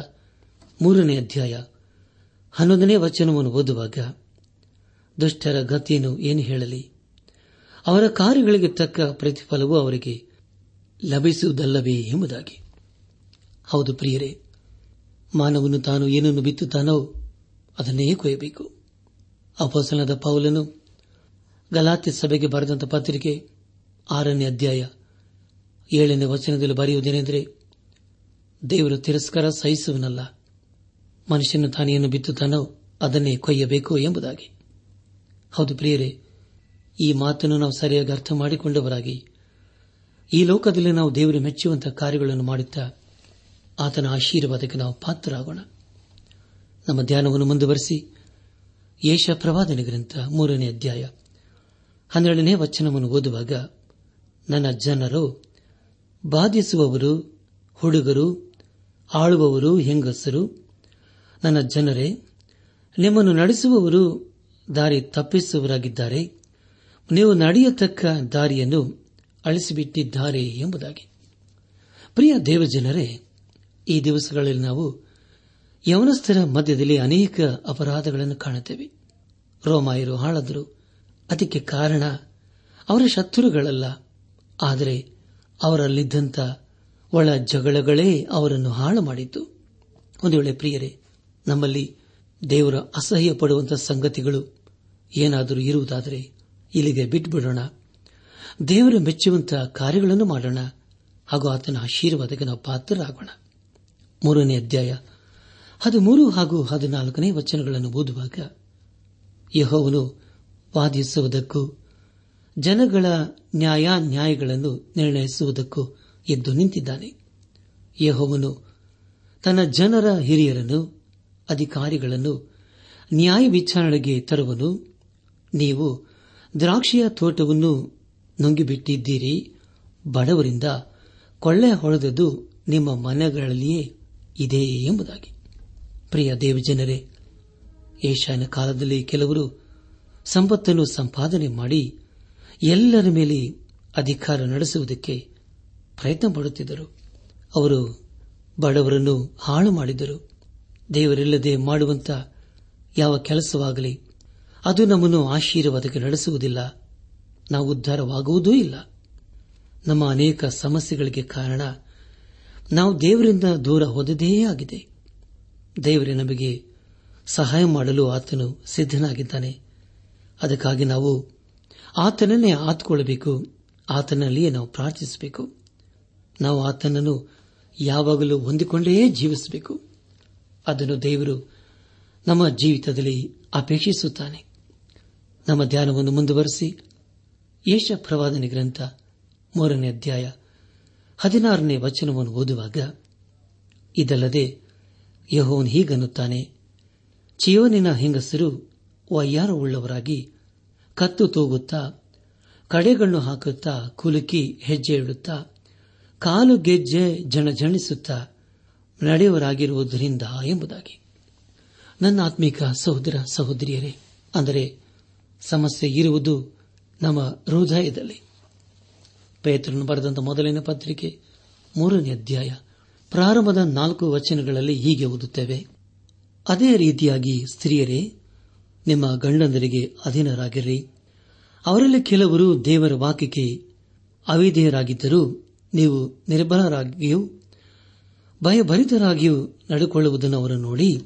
ಮೂರನೇ ಅಧ್ಯಾಯ ಹನ್ನೊಂದನೇ ವಚನವನ್ನು ಓದುವಾಗ ದುಷ್ಟರ ಗತಿಯನ್ನು ಏನು ಹೇಳಲಿ? ಅವರ ಕಾರ್ಯಗಳಿಗೆ ತಕ್ಕ ಪ್ರತಿಫಲವು ಅವರಿಗೆ ಲಭಿಸುವುದಲ್ಲವೇ ಎಂಬುದಾಗಿ. ಹೌದು ಪ್ರಿಯರೇ, ಮಾನವನು ತಾನು ಏನನ್ನು ಬಿತ್ತುತ್ತಾನೋ ಅದನ್ನೇ ಕೊಯ್ಯಬೇಕು. ಅಪೋಸನದ ಪೌಲನು ಗಲಾತ್ಯ ಸಭೆಗೆ ಬರೆದಂತ ಪತ್ರಿಕೆ ಆರನೇ ಅಧ್ಯಾಯ ಏಳನೇ ವಚನದಲ್ಲಿ ಬರೆಯುವುದೇನೆಂದರೆ, ದೇವರು ತಿರಸ್ಕಾರ ಸಹಿಸುವನಲ್ಲ. ಮನುಷ್ಯನ ತಾನೇನು ಬಿತ್ತುತ್ತಾನೋ ಅದನ್ನೇ ಕೊಯ್ಯಬೇಕು ಎಂಬುದಾಗಿ. ಹೌದು ಪ್ರಿಯರೇ, ಈ ಮಾತನ್ನು ನಾವು ಸರಿಯಾಗಿ ಅರ್ಥ ಮಾಡಿಕೊಂಡವರಾಗಿ. ಈ ಲೋಕದಲ್ಲಿ ನಾವು ದೇವರು ಮೆಚ್ಚುವಂತಹ ಕಾರ್ಯಗಳನ್ನು ಮಾಡುತ್ತಾ ಆತನ ಆಶೀರ್ವಾದಕ್ಕೆ ನಾವು ಪಾತ್ರರಾಗೋಣ. ನಮ್ಮ ಧ್ಯಾನವನ್ನು ಮುಂದುವರೆಸಿ ಯೇಷ ಪ್ರವಾದನೆ ಗ್ರಂಥ ಮೂರನೇ ಅಧ್ಯಾಯ ಹನ್ನೆರಡನೇ ವಚನವನ್ನು ಓದುವಾಗ, ನನ್ನ ಜನರು ಬಾಧಿಸುವವರು, ಹುಡುಗರು, ಆಳುವವರು, ಹೆಂಗಸರು, ನನ್ನ ಜನರೇ, ನಿಮ್ಮನ್ನು ನಡೆಸುವವರು ದಾರಿ ತಪ್ಪಿಸುವವರಾಗಿದ್ದಾರೆ. ನೀವು ನಡೆಯತಕ್ಕ ದಾರಿಯನ್ನು ಅಳಿಸಿಬಿಟ್ಟಿದ್ದಾರೆ ಎಂಬುದಾಗಿ. ಪ್ರಿಯ ದೇವಜನರೇ, ಈ ದಿವಸಗಳಲ್ಲಿ ನಾವು ಯವನಸ್ಥರ ಮಧ್ಯದಲ್ಲಿ ಅನೇಕ ಅಪರಾಧಗಳನ್ನು ಕಾಣುತ್ತೇವೆ. ರೋಮಾಯರು ಹಾಳಾದರು. ಅದಕ್ಕೆ ಕಾರಣ ಅವರ ಶತ್ರುಗಳಲ್ಲ. ಆದರೆ ಅವರಲ್ಲಿದ್ದಂಥ ಒಳ ಜಗಳಗಳೇ ಅವರನ್ನು ಹಾಳು ಮಾಡಿತು ಒಂದು ವೇಳೆ ಪ್ರಿಯರೇ, ನಮ್ಮಲ್ಲಿ ದೇವರ ಅಸಹ್ಯ ಪಡುವಂತಹ ಸಂಗತಿಗಳು ಏನಾದರೂ ಇರುವುದಾದರೆ ಇಲ್ಲಿಗೆ ಬಿಟ್ಟುಬಿಡೋಣ ದೇವರ ಮೆಚ್ಚುವಂತಹ ಕಾರ್ಯಗಳನ್ನು ಮಾಡೋಣ. ಹಾಗೂ ಆತನ ಆಶೀರ್ವಾದಕ್ಕೆ ನಾವು ಪಾತ್ರರಾಗೋಣ. ಮೂರನೇ ಅಧ್ಯಾಯ ಹದಿಮೂರು ಹಾಗೂ ಹದಿನಾಲ್ಕನೇ ವಚನಗಳನ್ನು ಓದುವಾಗ ಯಹೋವನು ವಾದಿಸುವುದಕ್ಕೂ ಜನಗಳ ನ್ಯಾಯಾನ್ಯಾಯಗಳನ್ನು ನಿರ್ಣಯಿಸುವುದಕ್ಕೂ ಎದ್ದು ನಿಂತಿದ್ದಾನೆ. ಯಹೋವನು ತನ್ನ ಜನರ ಹಿರಿಯರನ್ನು, ಅಧಿಕಾರಿಗಳನ್ನು, ನ್ಯಾಯ ವಿಚಾರಣೆಗೆ ತರುವನು. ನೀವು ದ್ರಾಕ್ಷಿಯ ತೋಟವನ್ನು ನುಂಗಿಬಿಟ್ಟಿದ್ದೀರಿ, ಬಡವರಿಂದ ಕೊಳ್ಳೆ ಹೊಡೆದದ್ದು ನಿಮ್ಮ ಮನೆಗಳಲ್ಲಿಯೇ ಇದೆ ಎಂಬುದಾಗಿ. ಪ್ರಿಯ ದೇವಜನರೇ, ಏಷ್ಯಾನ ಕಾಲದಲ್ಲಿ ಕೆಲವರು ಸಂಪತ್ತನ್ನು ಸಂಪಾದನೆ ಮಾಡಿ ಎಲ್ಲರ ಮೇಲೆ ಅಧಿಕಾರ ನಡೆಸುವುದಕ್ಕೆ ಪ್ರಯತ್ನ ಪಡುತ್ತಿದ್ದರು. ಅವರು ಬಡವರನ್ನು ಹಾಳು ಮಾಡಿದರು ದೇವರಿಲ್ಲದೆ ಮಾಡುವಂತ ಯಾವ ಕೆಲಸವಾಗಲಿ, ಅದು ನಮ್ಮನ್ನು ಆಶೀರ್ವಾದಕ್ಕೆ ನಡೆಸುವುದಿಲ್ಲ. ನಾವು ಉದ್ಧಾರವಾಗುವುದೂ ಇಲ್ಲ. ನಮ್ಮ ಅನೇಕ ಸಮಸ್ಯೆಗಳಿಗೆ ಕಾರಣ, ನಾವು ದೇವರಿಂದ ದೂರ ಹೋದದೇ ಆಗಿದೆ. ದೇವರೇ ನಮಗೆ ಸಹಾಯ ಮಾಡಲು ಆತನು ಸಿದ್ದನಾಗಿದ್ದಾನೆ ಅದಕ್ಕಾಗಿ ನಾವು ಆತನನ್ನೇ ಆತ್ಕೊಳ್ಳಬೇಕು. ಆತನಲ್ಲಿಯೇ ನಾವು ಪ್ರಾರ್ಥಿಸಬೇಕು. ನಾವು ಆತನನ್ನು ಯಾವಾಗಲೂ ಹೊಂದಿಕೊಂಡೇ ಜೀವಿಸಬೇಕು. ಅದನ್ನು ದೇವರು ನಮ್ಮ ಜೀವಿತದಲ್ಲಿ ಅಪೇಕ್ಷಿಸುತ್ತಾನೆ. ನಮ್ಮ ಧ್ಯಾನವನ್ನು ಮುಂದುವರೆಸಿ ಯೇಷ ಪ್ರವಾದನೆ ಗ್ರಂಥ ಮೂರನೇ ಅಧ್ಯಾಯ ಹದಿನಾರನೇ ವಚನವನ್ನು ಓದುವಾಗ, ಇದಲ್ಲದೆ ಯಹೋನ್ ಹೀಗನ್ನುತ್ತಾನೆ, ಚಿಯೋನಿನ ಹೆಂಗಸರು ವಯ್ಯಾರವುಳ್ಳವರಾಗಿ ಕತ್ತು ತೂಗುತ್ತಾ, ಕಡೆಗಣ್ಣು ಹಾಕುತ್ತಾ, ಕುಲುಕಿ ಹೆಜ್ಜೆ ಇಡುತ್ತಾ, ಕಾಲು ಗೆಜ್ಜೆ ಜನಜಣಿಸುತ್ತಾ ನಡೆಯವರಾಗಿರುವುದರಿಂದ ಎಂಬುದಾಗಿ. ನನ್ನ ಆತ್ಮಿಕ ಸಹೋದರ ಸಹೋದರಿಯರೇ, ಅಂದರೆ ಸಮಸ್ಯೆ ಇರುವುದು ನಮ್ಮ ಹೃದಯದಲ್ಲಿ. ಪೇತ್ರನು ಬರೆದಂತ ಮೊದಲನೇ ಪತ್ರಿಕೆ, ಮೂರನೇ ಅಧ್ಯಾಯ, ಪ್ರಾರಂಭದ ನಾಲ್ಕು ವಚನಗಳಲ್ಲಿ ಹೀಗೆ ಓದುತ್ತೇವೆ. ಅದೇ ರೀತಿಯಾಗಿ ಸ್ತ್ರೀಯರೇ ನಿಮ್ಮ ಗಂಡಂದರಿಗೆ ಅಧೀನರಾಗಿರಿ. ಅವರಲ್ಲಿ ಕೆಲವರು ದೇವರ ವಾಕ್ಯಕ್ಕೆ ಅವಿಧೇಯರಾಗಿದ್ದರೂ ನೀವು ನಿರ್ಬಲರಾಗಿಯೂ ಭಯಭರಿತರಾಗಿಯೂ ನಡೆಕೊಳ್ಳುವುದನ್ನು ಅವರು ನೋಡಿ.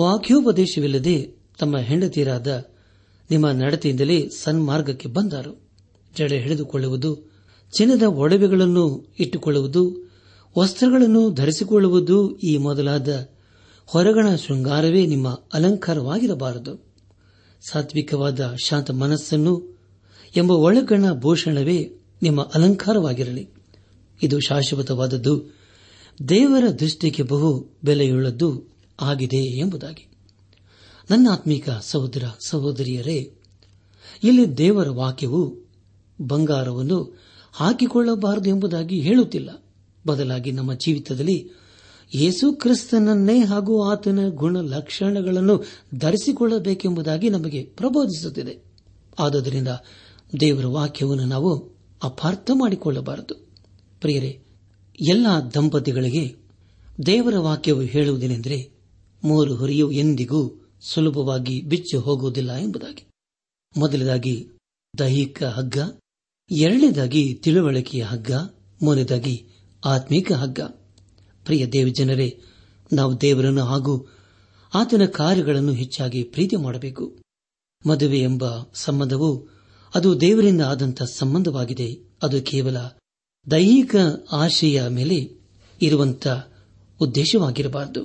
ವಾಕ್ಯೋಪದೇಶವಿಲ್ಲದೆ ತಮ್ಮ ಹೆಂಡತಿಯರಾದ ನಿಮ್ಮ ನಡತೆಯಿಂದಲೇ ಸನ್ಮಾರ್ಗಕ್ಕೆ ಬಂದರು. ಜಡೆ ಹಿಡಿದುಕೊಳ್ಳುವುದು, ಚಿನ್ನದ ಒಡವೆಗಳನ್ನು ಇಟ್ಟುಕೊಳ್ಳುವುದು, ವಸ್ತ್ರಗಳನ್ನು ಧರಿಸಿಕೊಳ್ಳುವುದು ಈ ಮೊದಲಾದ ಹೊರಗಣ ಶೃಂಗಾರವೇ ನಿಮ್ಮ ಅಲಂಕಾರವಾಗಿರಬಾರದು. ಸಾತ್ವಿಕವಾದ ಶಾಂತ ಮನಸ್ಸನ್ನು ಎಂಬ ಒಳಗಣ ಭೂಷಣವೇ ನಿಮ್ಮ ಅಲಂಕಾರವಾಗಿರಲಿ. ಇದು ಶಾಶ್ವತವಾದದ್ದು. ದೇವರ ದೃಷ್ಟಿಗೆ ಬಹು ಬೆಲೆಯುಳ್ಳದ್ದು ಆಗಿದೆ ಎಂಬುದಾಗಿ. ನನ್ನ ಆತ್ಮೀಕ ಸಹೋದರ ಸಹೋದರಿಯರೇ, ಇಲ್ಲಿ ದೇವರ ವಾಕ್ಯವು ಬಂಗಾರವನ್ನು ಹಾಕಿಕೊಳ್ಳಬಾರದು ಎಂಬುದಾಗಿ ಹೇಳುತ್ತಿಲ್ಲ. ಬದಲಾಗಿ ನಮ್ಮ ಜೀವಿತದಲ್ಲಿ ಯೇಸು ಕ್ರಿಸ್ತನನ್ನೇ ಹಾಗೂ ಆತನ ಗುಣ ಲಕ್ಷಣಗಳನ್ನು ಧರಿಸಿಕೊಳ್ಳಬೇಕೆಂಬುದಾಗಿ ನಮಗೆ ಪ್ರಬೋಧಿಸುತ್ತಿದೆ. ಆದುದರಿಂದ ದೇವರ ವಾಕ್ಯವನ್ನು ನಾವು ಅಪಾರ್ಥ ಮಾಡಿಕೊಳ್ಳಬಾರದು. ಪ್ರಿಯರೇ, ಎಲ್ಲ ದಂಪತಿಗಳಿಗೆ ದೇವರ ವಾಕ್ಯವು ಹೇಳುವುದೇನೆಂದರೆ ಮೂರು ಹುರಿಯು ಎಂದಿಗೂ ಸುಲಭವಾಗಿ ಬಿಚ್ಚು ಹೋಗುವುದಿಲ್ಲ ಎಂಬುದಾಗಿ. ಮೊದಲದಾಗಿ ದೈಹಿಕ ಹಗ್ಗ, ಎರಡನೇದಾಗಿ ತಿಳುವಳಿಕೆಯ ಹಗ್ಗ, ಮೂರನೇದಾಗಿ ಆತ್ಮೀಕ ಹಗ್ಗ. ಪ್ರಿಯ ದೇವಜನರೇ ನಾವು ದೇವರನ್ನು ಹಾಗೂ ಆತನ ಕಾರ್ಯಗಳನ್ನು ಹೆಚ್ಚಾಗಿ ಪ್ರೀತಿ ಮಾಡಬೇಕು. ಮದುವೆ ಎಂಬ ಸಂಬಂಧವು ಅದು ದೇವರಿಂದ ಆದಂಥ ಸಂಬಂಧವಾಗಿದೆ. ಅದು ಕೇವಲ ದೈಹಿಕ ಆಶೆಯ ಮೇಲೆ ಇರುವಂತ ಉದ್ದೇಶವಾಗಿರಬಾರದು.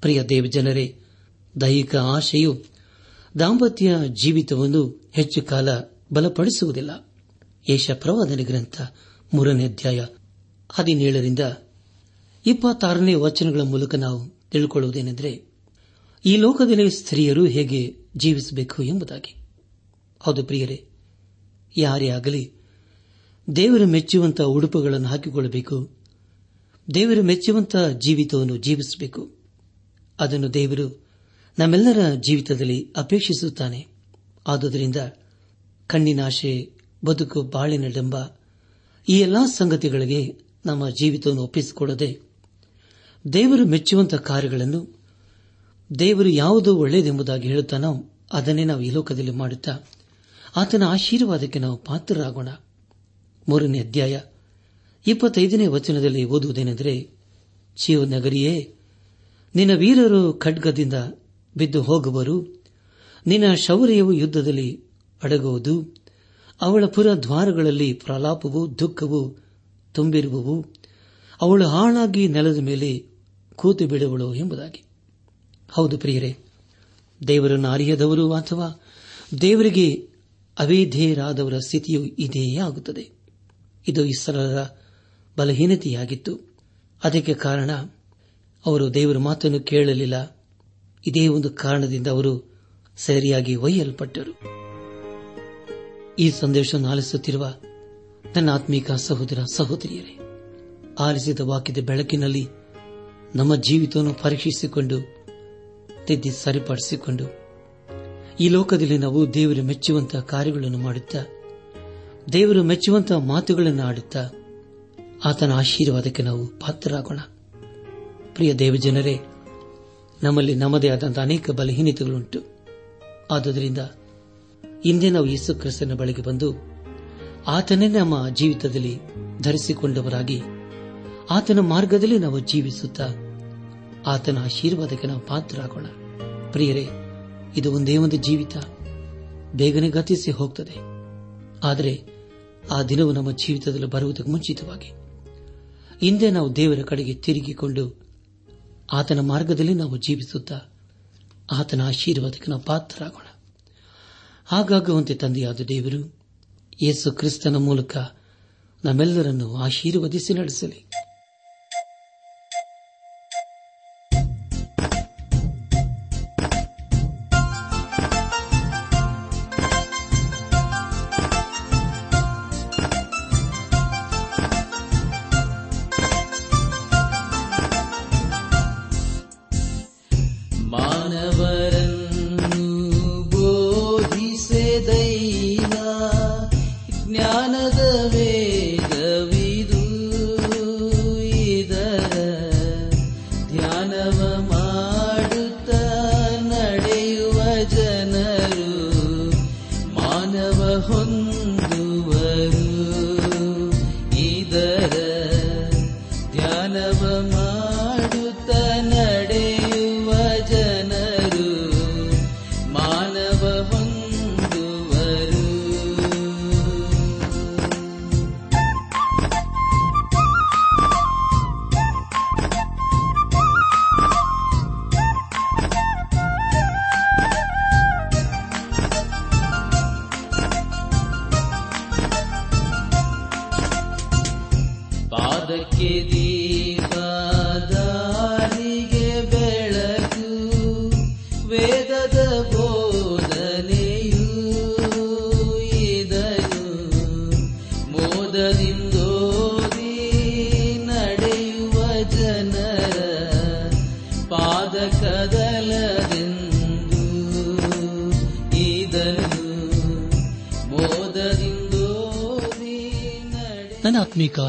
ಪ್ರಿಯ ದೇವಜನರೇ ದೈಹಿಕ ಆಶೆಯು ದಾಂಪತ್ಯ ಜೀವಿತವನ್ನು ಹೆಚ್ಚು ಕಾಲ ಬಲಪಡಿಸುವುದಿಲ್ಲ. ಏಷ ಪ್ರವಾದನೆ ಗ್ರಂಥ ಮೂರನೇ ಅಧ್ಯಾಯ ಹದಿನೇಳರಿಂದ ಇಪ್ಪತ್ತಾರನೇ ವಚನಗಳ ಮೂಲಕ ನಾವು ತಿಳ್ಕೊಳ್ಳುವುದೇನೆಂದರೆ, ಈ ಲೋಕದಲ್ಲಿ ಸ್ತ್ರೀಯರು ಹೇಗೆ ಜೀವಿಸಬೇಕು ಎಂಬುದಾಗಿ. ಹೌದು ಪ್ರಿಯರೇ, ಯಾರೇ ಆಗಲಿ, ದೇವರು ಮೆಚ್ಚುವಂತಹ ಉಡುಪುಗಳನ್ನು ಹಾಕಿಕೊಳ್ಳಬೇಕು, ದೇವರು ಮೆಚ್ಚುವಂತಹ ಜೀವಿತವನ್ನು ಜೀವಿಸಬೇಕು. ಅದನ್ನು ದೇವರು ನಮ್ಮೆಲ್ಲರ ಜೀವಿತದಲ್ಲಿ ಅಪೇಕ್ಷಿಸುತ್ತಾನೆ. ಆದುದರಿಂದ ಕಣ್ಣಿನಾಶೆ, ಬದುಕು ಬಾಳಿನಡೆಂಬ ಈ ಎಲ್ಲಾ ಸಂಗತಿಗಳಿಗೆ ನಮ್ಮ ಜೀವಿತವನ್ನು ಒಪ್ಪಿಸಿಕೊಡದೆ ದೇವರು ಮೆಚ್ಚುವಂತಹ ಕಾರ್ಯಗಳನ್ನು ದೇವರು ಯಾವುದು ಒಳ್ಳೆಯದೆಂಬುದಾಗಿ ಹೇಳುತ್ತಾನೋ ಅದನ್ನೇ ನಾವು ಈ ಲೋಕದಲ್ಲಿ ಮಾಡುತ್ತಾ ಆತನ ಆಶೀರ್ವಾದಕ್ಕೆ ನಾವು ಪಾತ್ರರಾಗೋಣ. ಮೂರನೇ ಅಧ್ಯಾಯ ಇಪ್ಪತ್ತೈದನೇ ವಚನದಲ್ಲಿ ಓದುವುದೇನೆಂದರೆ ನಗರಿಯೇ, ನಿನ್ನ ವೀರರು ಖಡ್ಗದಿಂದ ಬಿದ್ದು ಹೋಗುವರು, ನಿನ್ನ ಶೌರ್ಯವು ಯುದ್ಧದಲ್ಲಿ ಅಡಗುವುದು, ಅವಳ ಪುರ ದ್ವಾರಗಳಲ್ಲಿ ಪ್ರಲಾಪವು ದುಃಖವು ತುಂಬಿರುವವು, ಅವಳು ಹಾಳಾಗಿ ನೆಲದ ಮೇಲೆ ಕೂತು ಬಿಡುವಳು ಎಂಬುದಾಗಿ. ಹೌದು ಪ್ರಿಯರೇ ದೇವರನ್ನು ಅರಿಯದವರು ಅಥವಾ ದೇವರಿಗೆ ಅವೇಧೇಯರಾದವರ ಸ್ಥಿತಿಯು ಇದೇ ಆಗುತ್ತದೆ. ಇದು ಇಸ್ರರ ಬಲಹೀನತೆಯಾಗಿತ್ತು. ಅದಕ್ಕೆ ಕಾರಣ, ಅವರು ದೇವರ ಮಾತನ್ನು ಕೇಳಲಿಲ್ಲ. ಇದೇ ಒಂದು ಕಾರಣದಿಂದ ಅವರು ಸರಿಯಾಗಿ ಒಯ್ಯಲ್ಪಟ್ಟರು. ಈ ಸಂದೇಶವನ್ನು ಆಲಿಸುತ್ತಿರುವ ನನ್ನ ಆತ್ಮೀಕ ಸಹೋದರ ಸಹೋದರಿಯರೇ, ಆಲಿಸಿದ ವಾಕ್ಯದ ಬೆಳಕಿನಲ್ಲಿ ನಮ್ಮ ಜೀವಿತವನ್ನು ಪರೀಕ್ಷಿಸಿಕೊಂಡು, ತಿದ್ದಿ ಸರಿಪಡಿಸಿಕೊಂಡು, ಈ ಲೋಕದಲ್ಲಿ ನಾವು ದೇವರು ಮೆಚ್ಚುವಂತಹ ಕಾರ್ಯಗಳನ್ನು ಮಾಡುತ್ತಾ, ದೇವರು ಮೆಚ್ಚುವಂತಹ ಮಾತುಗಳನ್ನು ಆಡುತ್ತಾ, ಆತನ ಆಶೀರ್ವಾದಕ್ಕೆ ನಾವು ಪಾತ್ರರಾಗೋಣ. ಪ್ರಿಯ ದೇವಜನರೇ, ನಮ್ಮಲ್ಲಿ ನಮ್ಮದೇ ಆದಂತಹ ಅನೇಕ ಬಲಹೀನತೆಗಳುಂಟು. ಆದುದರಿಂದ ಇಂದೇ ನಾವು ಯೇಸು ಕ್ರಿಸ್ತನ ಬಳಿಗೆ ಬಂದು, ಆತನೇ ನಮ್ಮ ಜೀವಿತದಲ್ಲಿ ಧರಿಸಿಕೊಂಡವರಾಗಿ ಆತನ ಮಾರ್ಗದಲ್ಲಿ ನಾವು ಜೀವಿಸುತ್ತಾ ಆತನ ಆಶೀರ್ವಾದಕ್ಕೆ ನಾವು ಪಾತ್ರರಾಗೋಣ. ಪ್ರಿಯರೇ, ಇದು ಒಂದೇ ಒಂದು ಜೀವಿತ. ಬೇಗನೆ ಗತಿಸಿ ಹೋಗ್ತದೆ. ಆದರೆ ಆ ದಿನವು ನಮ್ಮ ಜೀವಿತದಲ್ಲಿ ಬರುವುದಕ್ಕೆ ಮುಂಚಿತವಾಗಿ. ಹಿಂದೆ ನಾವು ದೇವರ ಕಡೆಗೆ ತಿರುಗಿಕೊಂಡು ಆತನ ಮಾರ್ಗದಲ್ಲಿ ನಾವು ಜೀವಿಸುತ್ತಾ ಆತನ ಆಶೀರ್ವಾದಕ್ಕೆ ನಾವು ಪಾತ್ರರಾಗೋಣ. ಹಾಗಾಗುವಂತೆ ತಂದೆಯಾದ ದೇವರು, ಯೇಸು ಕ್ರಿಸ್ತನ ಮೂಲಕ ನಮ್ಮೆಲ್ಲರನ್ನು ಆಶೀರ್ವದಿಸಿ ನಡೆಸಲಿ.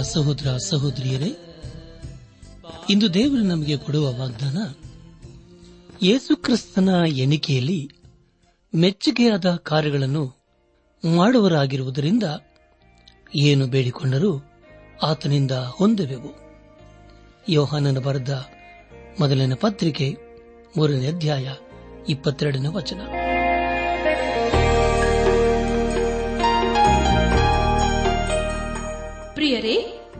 ಸಹೋದರ ಸಹೋದರಿಯರೇ, ಇಂದು ದೇವರು ನಮಗೆ ಕೊಡುವ ವಾಗ್ದಾನ ಯೇಸುಕ್ರಿಸ್ತನ ಎಣಿಕೆಯಲ್ಲಿ ಮೆಚ್ಚುಗೆಯಾದ ಕಾರ್ಯಗಳನ್ನು ಮಾಡುವರಾಗಿರುವುದರಿಂದ ಏನು ಬೇಡಿಕೊಂಡರೂ ಆತನಿಂದ ಹೊಂದುವೆವು. ಯೋಹಾನನ ಬರೆದ ಮೊದಲನೇ ಪತ್ರಿಕೆ ಮೂರನೇ ಅಧ್ಯಾಯ ಇಪ್ಪತ್ತೆರಡನೇ ವಚನ. ಪ್ರಿಯರೇ